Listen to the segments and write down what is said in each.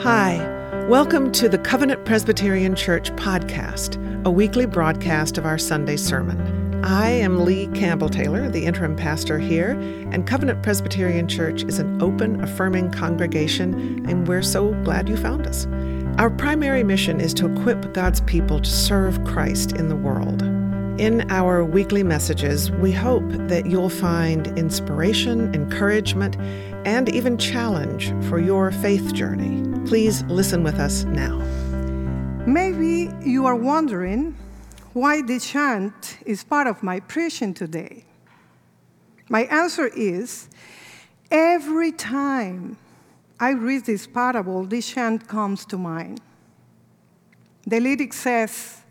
Hi, welcome to the Covenant Presbyterian Church podcast, a weekly broadcast of our Sunday sermon. I am Lee Campbell Taylor, the interim pastor here, and Covenant Presbyterian Church is an open, affirming congregation, and we're so glad you found us. Our primary mission is to equip God's people to serve Christ in the world. In our weekly messages, we hope that you'll find inspiration, encouragement, and even challenge for your faith journey. Please listen with us now. Maybe you are wondering why this chant is part of my preaching today. My answer is every time I read this parable, this chant comes to mind. The lyric says,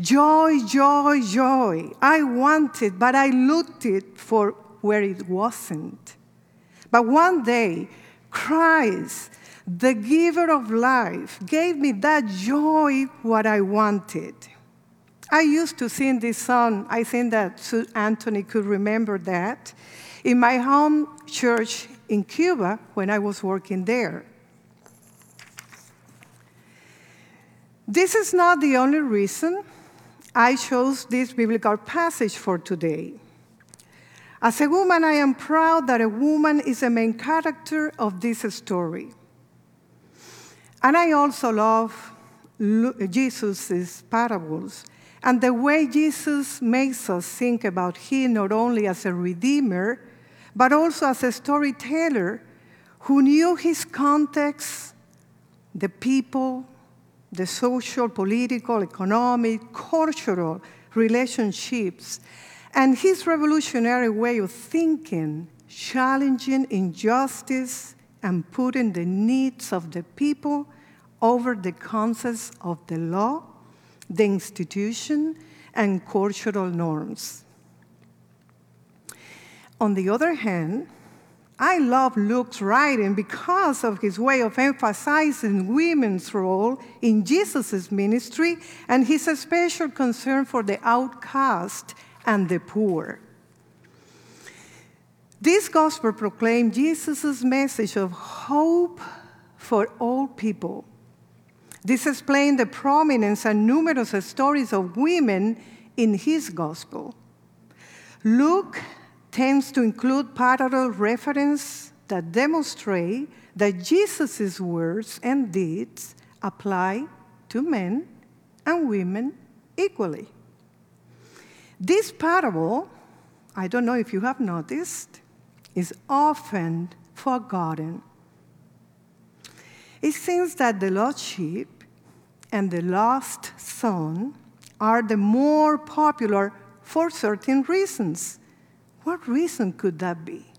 Joy, joy, joy. I wanted, but I looked it for where it wasn't. But one day, Christ the giver of life, gave me that joy, what I wanted. I used to sing this song. I think that Anthony could remember that in my home church in Cuba when I was working there. This is not the only reason I chose this biblical passage for today. As a woman, I am proud that a woman is the main character of this story. And I also love Jesus' parables and the way Jesus makes us think about him not only as a redeemer, but also as a storyteller who knew his context, the people, the social, political, economic, cultural relationships, and his revolutionary way of thinking, challenging injustice and putting the needs of the people over the concepts of the law, the institution, and cultural norms. On the other hand, I love Luke's writing because of his way of emphasizing women's role in Jesus' ministry and his special concern for the outcast and the poor. This gospel proclaimed Jesus' message of hope for all people. This explains the prominence and numerous stories of women in his gospel. Luke tends to include parallel references that demonstrate that Jesus' words and deeds apply to men and women equally. This parable, I don't know if you have noticed, is often forgotten. It seems that the lost sheep and the lost son are the more popular for certain reasons. What reason could that be?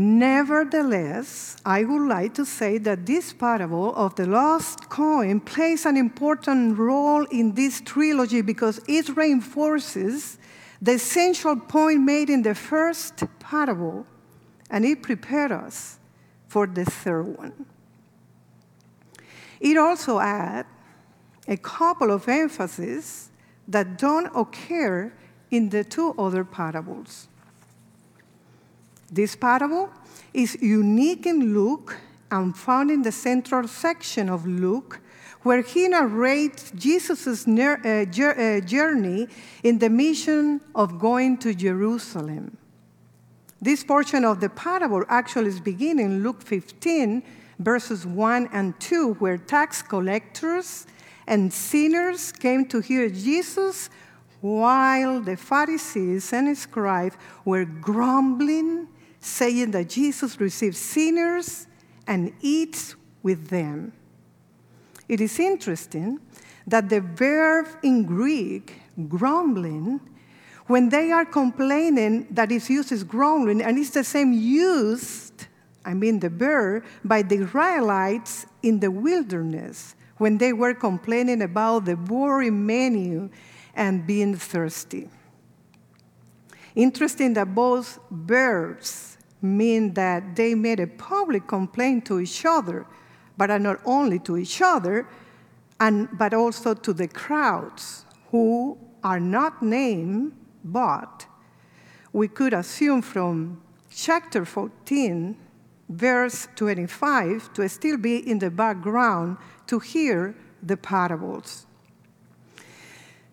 Nevertheless, I would like to say that this parable of the lost coin plays an important role in this trilogy because it reinforces the essential point made in the first parable, and it prepares us for the third one. It also adds a couple of emphases that don't occur in the two other parables. This parable is unique in Luke and found in the central section of Luke where he narrates Jesus' uh, uh, journey in the mission of going to Jerusalem. This portion of the parable actually is beginning in Luke 15, verses 1 and 2, where tax collectors and sinners came to hear Jesus while the Pharisees and scribes were grumbling, saying that Jesus receives sinners and eats with them. It is interesting that the verb in Greek, grumbling, when they are complaining, that that is used as grumbling, and it's the same used, I mean the verb, by the Israelites in the wilderness when they were complaining about the boring menu and being thirsty. Interesting that both verbs mean that they made a public complaint to each other but not only to each other, and, but also to the crowds who are not named, but we could assume from chapter 14 verse 25 to still be in the background to hear the parables.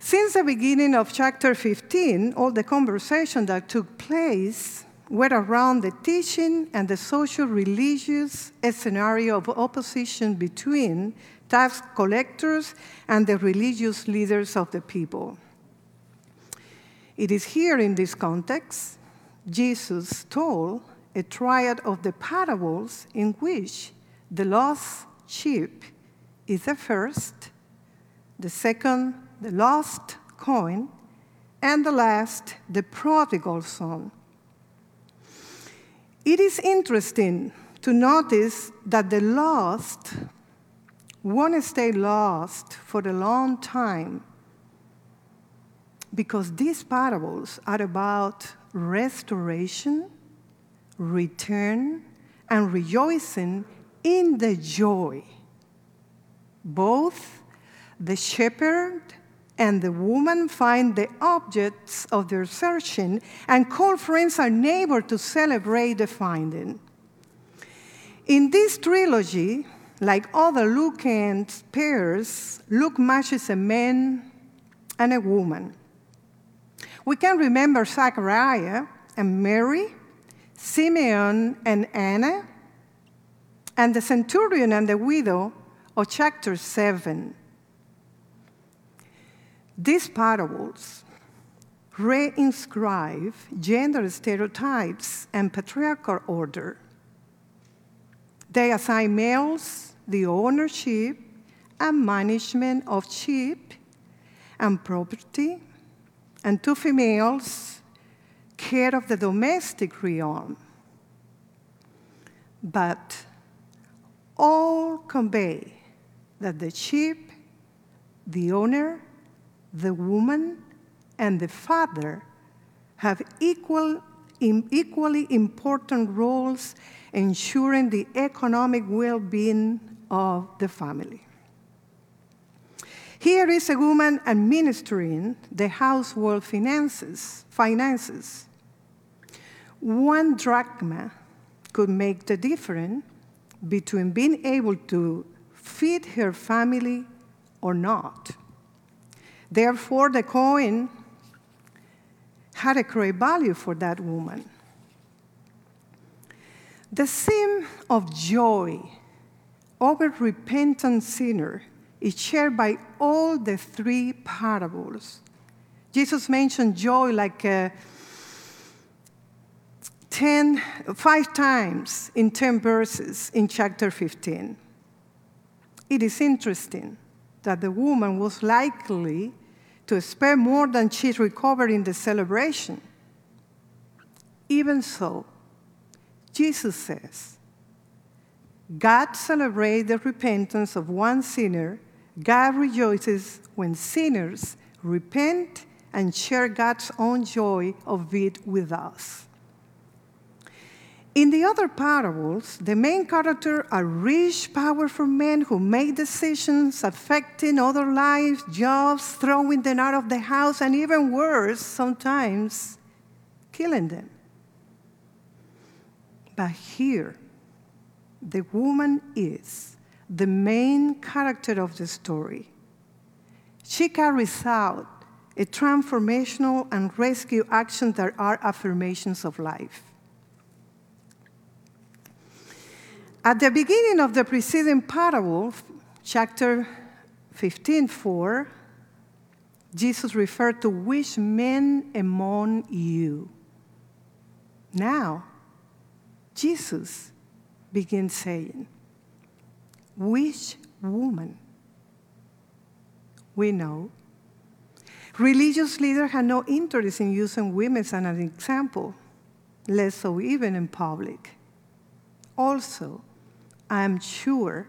Since the beginning of chapter 15, all the conversation that took place were around the teaching and the social religious scenario of opposition between tax collectors and the religious leaders of the people. It is here in this context Jesus told a triad of the parables in which the lost sheep is the first, the second, the lost coin, and the last, the prodigal son. It is interesting to notice that the lost won't stay lost for a long time because these parables are about restoration, return, and rejoicing in the joy. Both the shepherd and the woman find the objects of their searching and call friends and neighbors to celebrate the finding. In this trilogy, like other Lukan pairs, Luke matches a man and a woman. We can remember Zachariah and Mary, Simeon and Anna, and the centurion and the widow of chapter 7. These parables reinscribe gender stereotypes and patriarchal order. They assign males the ownership and management of sheep and property, and to females, care of the domestic realm. But all convey that the sheep, the owner, the woman, and the father have equal, equally important roles ensuring the economic well being of the family. Here is a woman administering the household finances. finances. One drachma could make the difference between being able to feed her family or not. Therefore, the coin had a great value for that woman. The theme of joy over repentant sinner is shared by all the three parables. Jesus mentioned joy like uh, ten, five times in 10 verses in chapter 15. It is interesting that the woman was likely to spare more than she recovered in the celebration. Even so, Jesus says, God celebrates the repentance of one sinner. God rejoices when sinners repent and share God's own joy of it with us. In the other parables, the main character are rich, powerful men who make decisions affecting other lives, jobs, throwing them out of the house, and even worse, sometimes killing them. But here, the woman is the main character of the story. She carries out a transformational and rescue action that are affirmations of life. At the beginning of the preceding parable, chapter 15, 4, Jesus referred to which men among you. Now, Jesus begins saying, Which woman? We know. Religious leaders had no interest in using women as an example, less so even in public. Also, I'm sure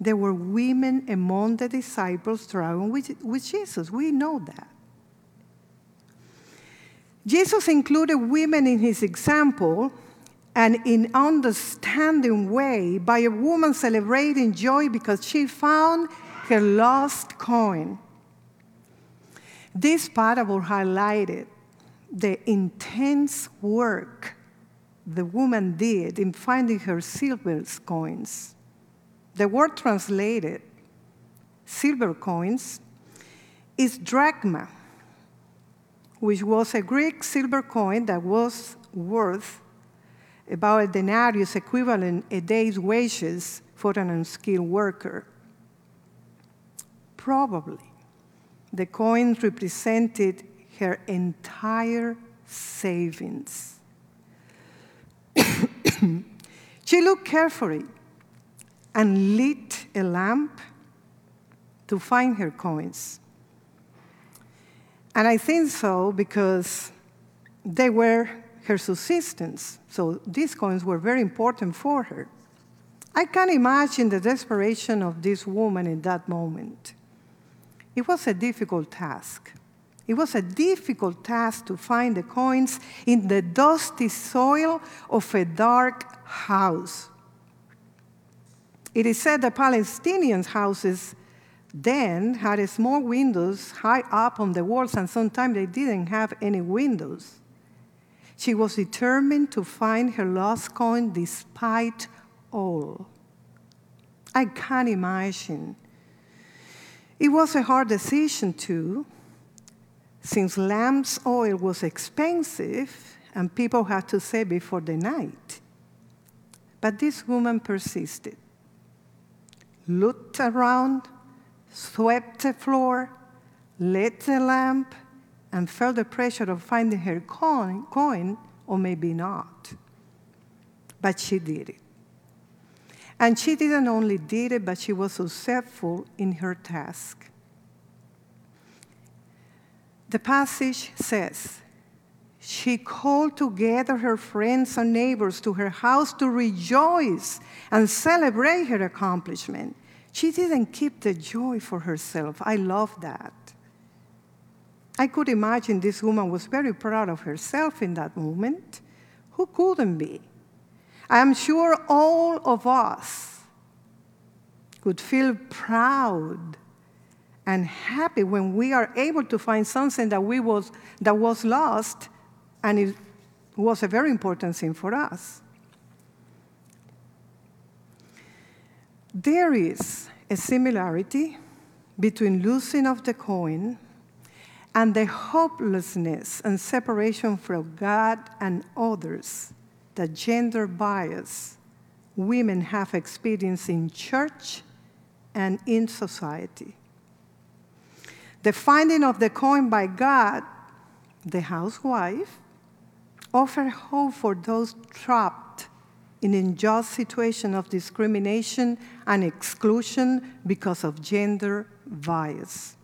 there were women among the disciples traveling with, with Jesus. We know that. Jesus included women in his example and in understanding way by a woman celebrating joy because she found her lost coin. This parable highlighted the intense work the woman did in finding her silver coins. The word translated, silver coins, is drachma, which was a Greek silver coin that was worth about a denarius equivalent a day's wages for an unskilled worker. Probably the coins represented her entire savings. she looked carefully and lit a lamp to find her coins. And I think so because they were her subsistence. So these coins were very important for her. I can imagine the desperation of this woman in that moment. It was a difficult task. It was a difficult task to find the coins in the dusty soil of a dark house. It is said that Palestinians' houses then had small windows high up on the walls, and sometimes they didn't have any windows. She was determined to find her lost coin despite all. I can't imagine. It was a hard decision, too, since lamb's oil was expensive and people had to save it for the night. But this woman persisted, looked around, swept the floor, lit the lamp, and felt the pressure of finding her coin, coin, or maybe not. But she did it. And she didn't only did it, but she was successful in her task. The passage says, she called together her friends and neighbors to her house to rejoice and celebrate her accomplishment. She didn't keep the joy for herself. I love that. I could imagine this woman was very proud of herself in that moment. Who couldn't be? I am sure all of us could feel proud and happy when we are able to find something that, we was, that was lost and it was a very important thing for us. There is a similarity between losing of the coin and the hopelessness and separation from God and others that gender bias women have experienced in church and in society. The finding of the coin by God, the housewife, offer hope for those trapped in unjust situation of discrimination and exclusion because of gender bias.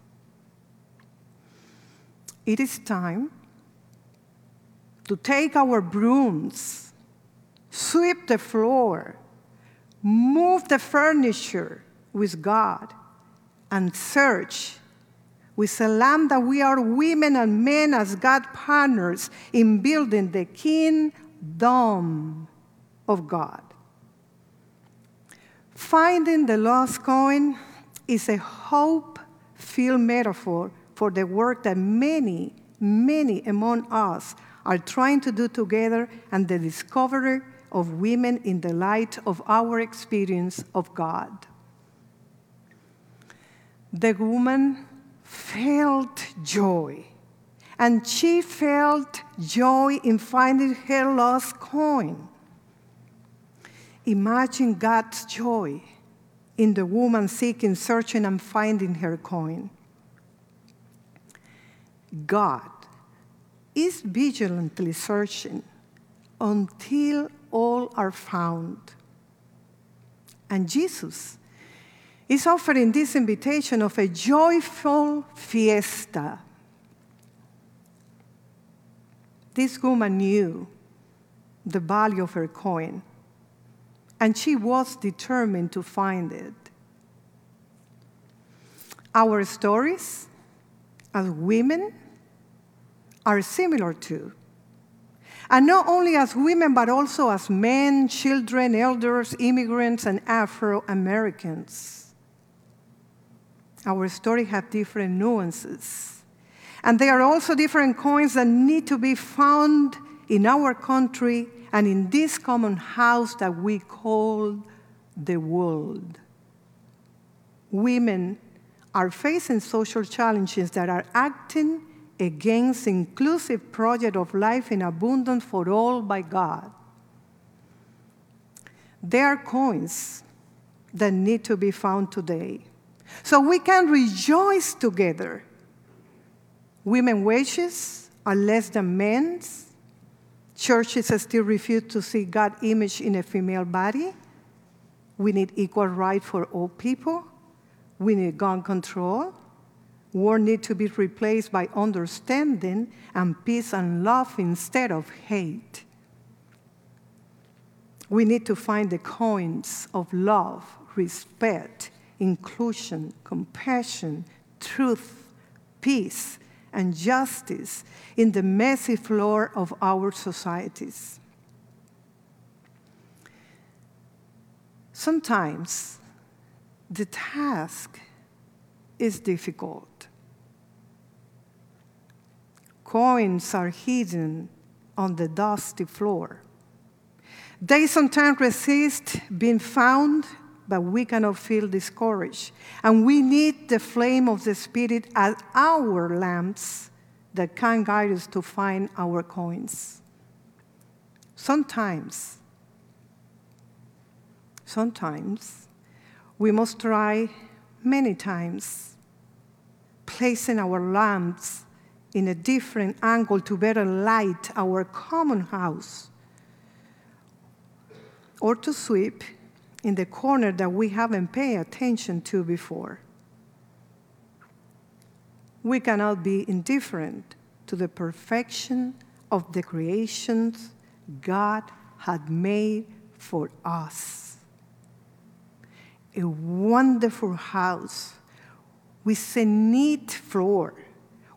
It is time to take our brooms, sweep the floor, move the furniture with God, and search a lamb that we are women and men as God partners in building the kingdom of God. Finding the lost coin is a hope filled metaphor for the work that many, many among us are trying to do together and the discovery of women in the light of our experience of God. The woman felt joy, and she felt joy in finding her lost coin. Imagine God's joy in the woman seeking, searching, and finding her coin. God is vigilantly searching until all are found. And Jesus is offering this invitation of a joyful fiesta. This woman knew the value of her coin, and she was determined to find it. Our stories as women are similar to. And not only as women, but also as men, children, elders, immigrants, and Afro Americans. Our story have different nuances. And there are also different coins that need to be found in our country and in this common house that we call the world. Women are facing social challenges that are acting against inclusive project of life in abundance for all by God. There are coins that need to be found today. So we can rejoice together. Women wages are less than men's. Churches still refuse to see God's image in a female body. We need equal right for all people. We need gun control. War needs to be replaced by understanding and peace and love instead of hate. We need to find the coins of love, respect, inclusion, compassion, truth, peace, and justice in the messy floor of our societies. Sometimes the task is difficult. Coins are hidden on the dusty floor. They sometimes resist being found, but we cannot feel discouraged. And we need the flame of the Spirit as our lamps that can guide us to find our coins. Sometimes, sometimes, we must try many times, placing our lamps in a different angle to better light our common house, or to sweep in the corner that we haven't paid attention to before. We cannot be indifferent to the perfection of the creations God had made for us. A wonderful house with a neat floor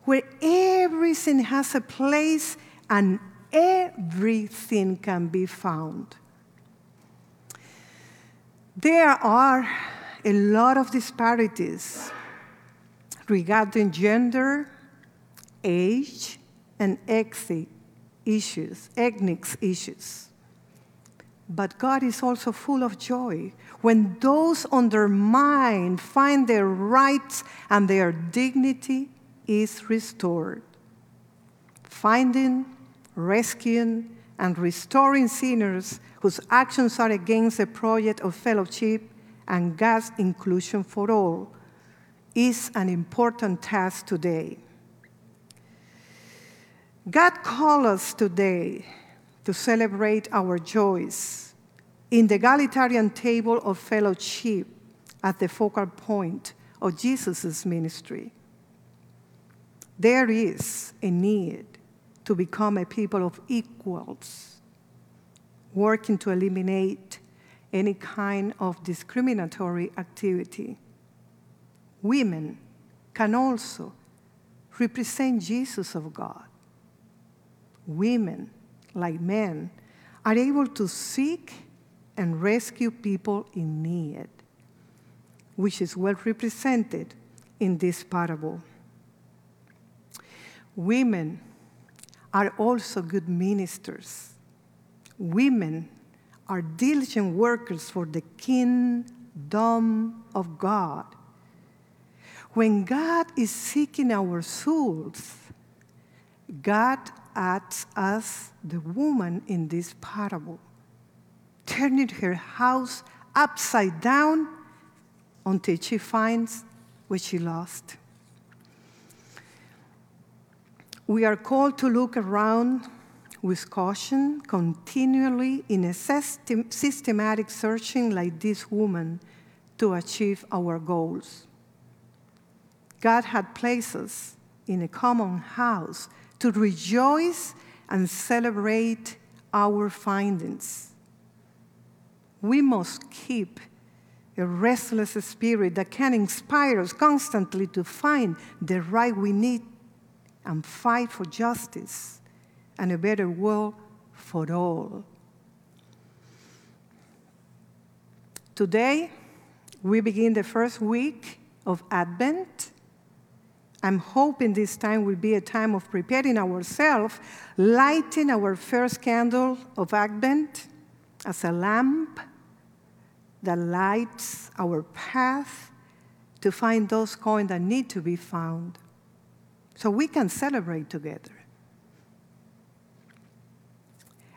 where everything has a place and everything can be found. There are a lot of disparities regarding gender, age, and ethnic issues, ethnic issues. But God is also full of joy when those undermined find their rights and their dignity is restored. Finding, rescuing, and restoring sinners whose actions are against the project of fellowship and God's inclusion for all is an important task today. God calls us today to celebrate our joys in the egalitarian table of fellowship at the focal point of Jesus' ministry. There is a need to become a people of equals, working to eliminate any kind of discriminatory activity women can also represent Jesus of God. Women, like men, are able to seek and rescue people in need, which is well represented in this parable. Women are also good ministers. Women are diligent workers for the kingdom of God when God is seeking our souls, God adds us the woman in this parable, turning her house upside down until she finds what she lost. We are called to look around with caution, continually in a systematic searching like this woman to achieve our goals. God had placed us in a common house to rejoice and celebrate our findings. We must keep a restless spirit that can inspire us constantly to find the right we need and fight for justice and a better world for all. Today, we begin the first week of Advent I'm hoping this time will be a time of preparing ourselves, lighting our first candle of Advent as a lamp that lights our path to find those coins that need to be found so we can celebrate together.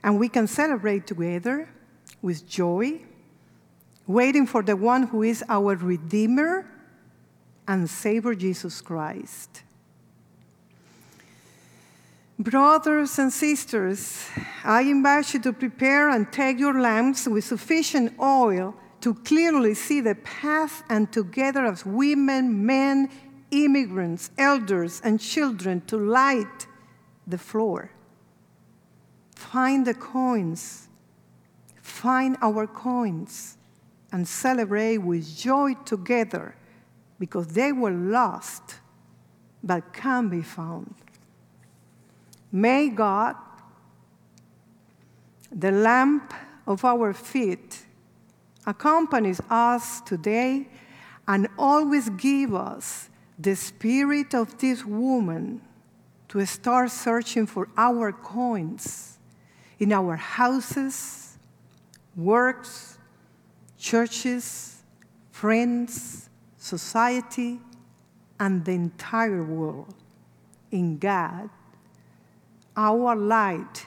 And we can celebrate together with joy, waiting for the one who is our Redeemer and Savior Jesus Christ. Brothers and sisters, I invite you to prepare and take your lamps with sufficient oil to clearly see the path and together as women, men, immigrants, elders, and children to light the floor. Find the coins, find our coins, and celebrate with joy together because they were lost but can be found. May God, the lamp of our feet, accompanies us today and always give us the spirit of this woman to start searching for our coins in our houses, works, churches, friends, society, and the entire world in God, our light,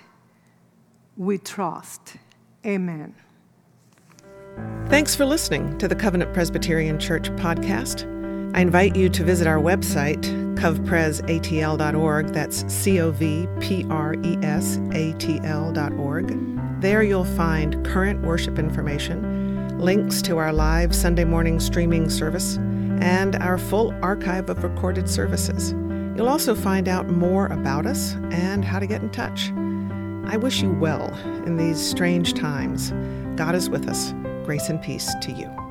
we trust. Amen. Thanks for listening to the Covenant Presbyterian Church podcast. I invite you to visit our website, covpresatl.org. That's C O V P R E S A T L.org. There you'll find current worship information, links to our live Sunday morning streaming service, and our full archive of recorded services. You'll also find out more about us and how to get in touch. I wish you well in these strange times. God is with us. Grace and peace to you.